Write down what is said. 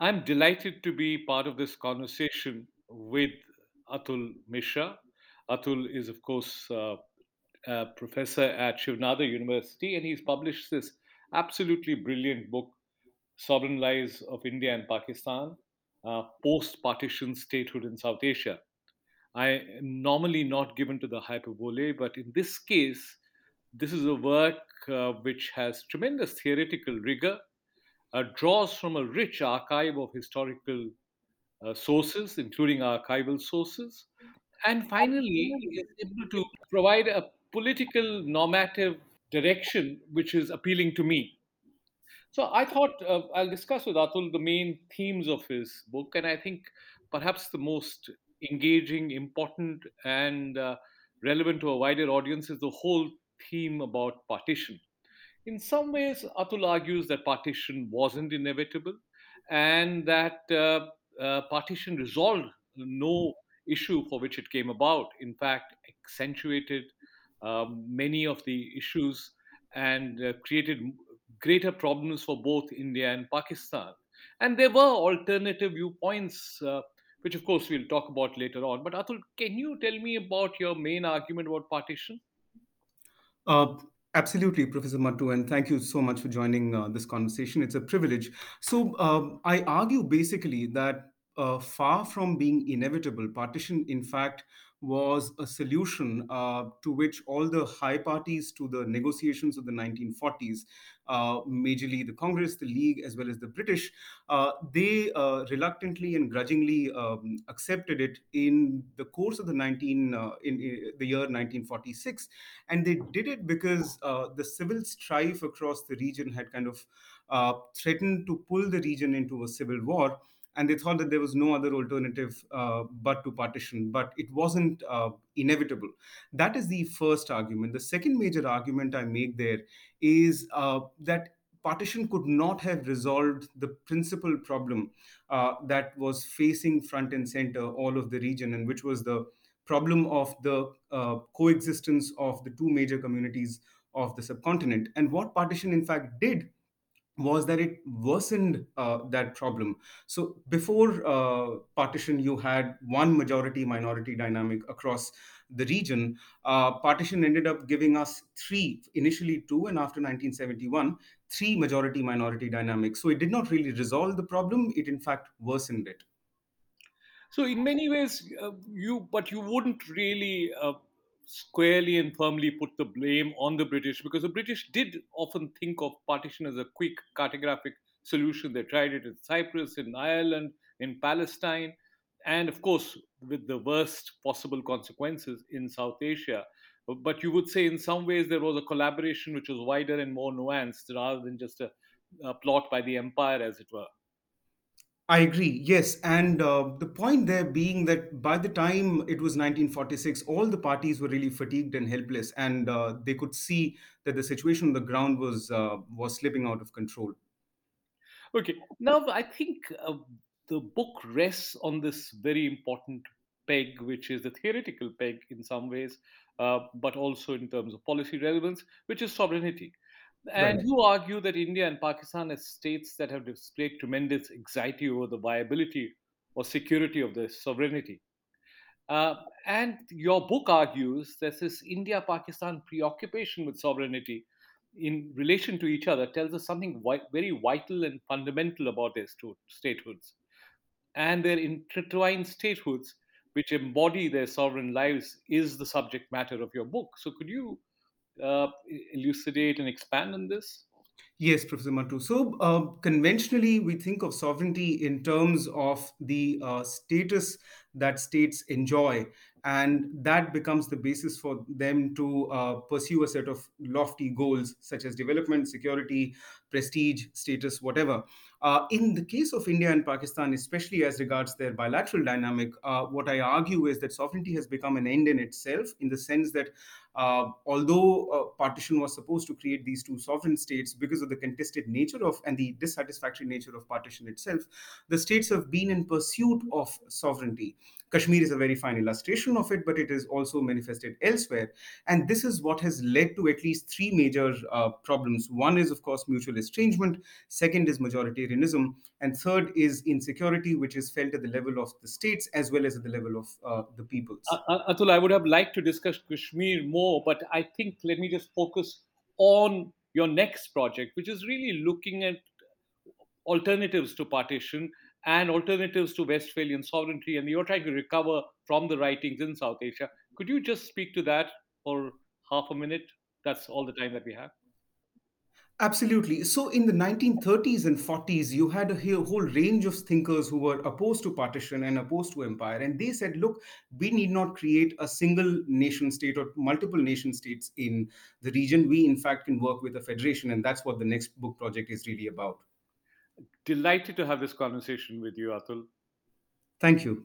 I'm delighted to be part of this conversation with Atul Mishra. Atul is, of course, uh, a professor at Shiv Nadar University, and he's published this absolutely brilliant book, Sovereign Lives of India and Pakistan uh, Post Partition Statehood in South Asia. I am normally not given to the hyperbole, but in this case, this is a work uh, which has tremendous theoretical rigor, uh, draws from a rich archive of historical uh, sources, including archival sources, and finally is able to provide a political normative direction which is appealing to me. So I thought uh, I'll discuss with Atul the main themes of his book, and I think perhaps the most engaging, important, and uh, relevant to a wider audience is the whole theme about partition. In some ways, Atul argues that partition wasn't inevitable and that uh, uh, partition resolved no issue for which it came about. In fact, accentuated um, many of the issues and uh, created greater problems for both India and Pakistan. And there were alternative viewpoints, uh, which of course we'll talk about later on. But Atul, can you tell me about your main argument about partition? Uh, absolutely, Professor Mattoo, and thank you so much for joining uh, this conversation. It's a privilege. So, um, I argue basically that uh, far from being inevitable, partition, in fact, was a solution uh, to which all the high parties to the negotiations of the 1940s, uh, majorly the Congress, the League, as well as the British, uh, they uh, reluctantly and grudgingly um, accepted it in the course of the 19 uh, in, in, the year 1946, and they did it because uh, the civil strife across the region had kind of threatened to pull the region into a civil war and they thought that there was no other alternative uh, but to partition. But it wasn't uh, inevitable. That is the first argument. The second major argument i make there is uh, that partition could not have resolved the principal problem uh, that was facing front and center all of the region and which was the problem of the uh, coexistence of the two major communities of the subcontinent. And what partition in fact did was that it worsened uh, that problem. So before uh, partition, you had one majority minority dynamic across the region. Uh, partition ended up giving us three, initially two, and after 1971, three majority minority dynamics. So it did not really resolve the problem, it in fact worsened it. So in many ways, uh, you but you wouldn't really uh, squarely and firmly put the blame on the British because the British did often think of partition as a quick cartographic solution. They tried it in Cyprus, in Ireland, in Palestine, and of course, with the worst possible consequences in South Asia. But you would say, in some ways, there was a collaboration which was wider and more nuanced rather than just a, a plot by the empire, as it were. I agree. Yes, and uh, the point there being that by the time it was 1946, all the parties were really fatigued and helpless, and uh, they could see that the situation on the ground was uh, was slipping out of control. Okay, now I think uh, the book rests on this very important peg, which is the theoretical peg in some ways, uh, but also in terms of policy relevance, which is sovereignty. And Right. you argue that India and Pakistan, as states that have displayed tremendous anxiety over the viability or security of their sovereignty. Uh, and your book argues that this India Pakistan preoccupation with sovereignty in relation to each other tells us something very vital and fundamental about their statehoods and their intertwined statehoods, which embody their sovereign lives, is the subject matter of your book. So, could you uh, elucidate and expand on this? Yes, Professor Mattoo. So, uh, conventionally, we think of sovereignty in terms of the uh, status that states enjoy, and that becomes the basis for them to uh, pursue a set of lofty goals such as development, security, prestige, status, whatever. Uh, in the case of India and Pakistan, especially as regards their bilateral dynamic, uh, what I argue is that sovereignty has become an end in itself, in the sense that uh, although partition was supposed to create these two sovereign states because of the contested nature of and the dissatisfactory nature of partition itself, the states have been in pursuit of sovereignty. Kashmir is a very fine illustration of it, but it is also manifested elsewhere. And this is what has led to at least three major uh, problems. One is, of course, mutual estrangement, second is majoritarianism, and third is insecurity, which is felt at the level of the states as well as at the level of uh, the peoples. Uh, Atul, I would have liked to discuss Kashmir more, but I think let me just focus on your next project, which is really looking at alternatives to partition and alternatives to Westphalian sovereignty, and you're trying to recover from the writings in South Asia. Could you just speak to that for half a minute? That's all the time that we have. Absolutely. So, in the 1930s and 40s, you had a whole range of thinkers who were opposed to partition and opposed to empire. And they said, look, we need not create a single nation state or multiple nation states in the region. We, in fact, can work with a federation. And that's what the next book project is really about. Delighted to have this conversation with you, Atul. Thank you.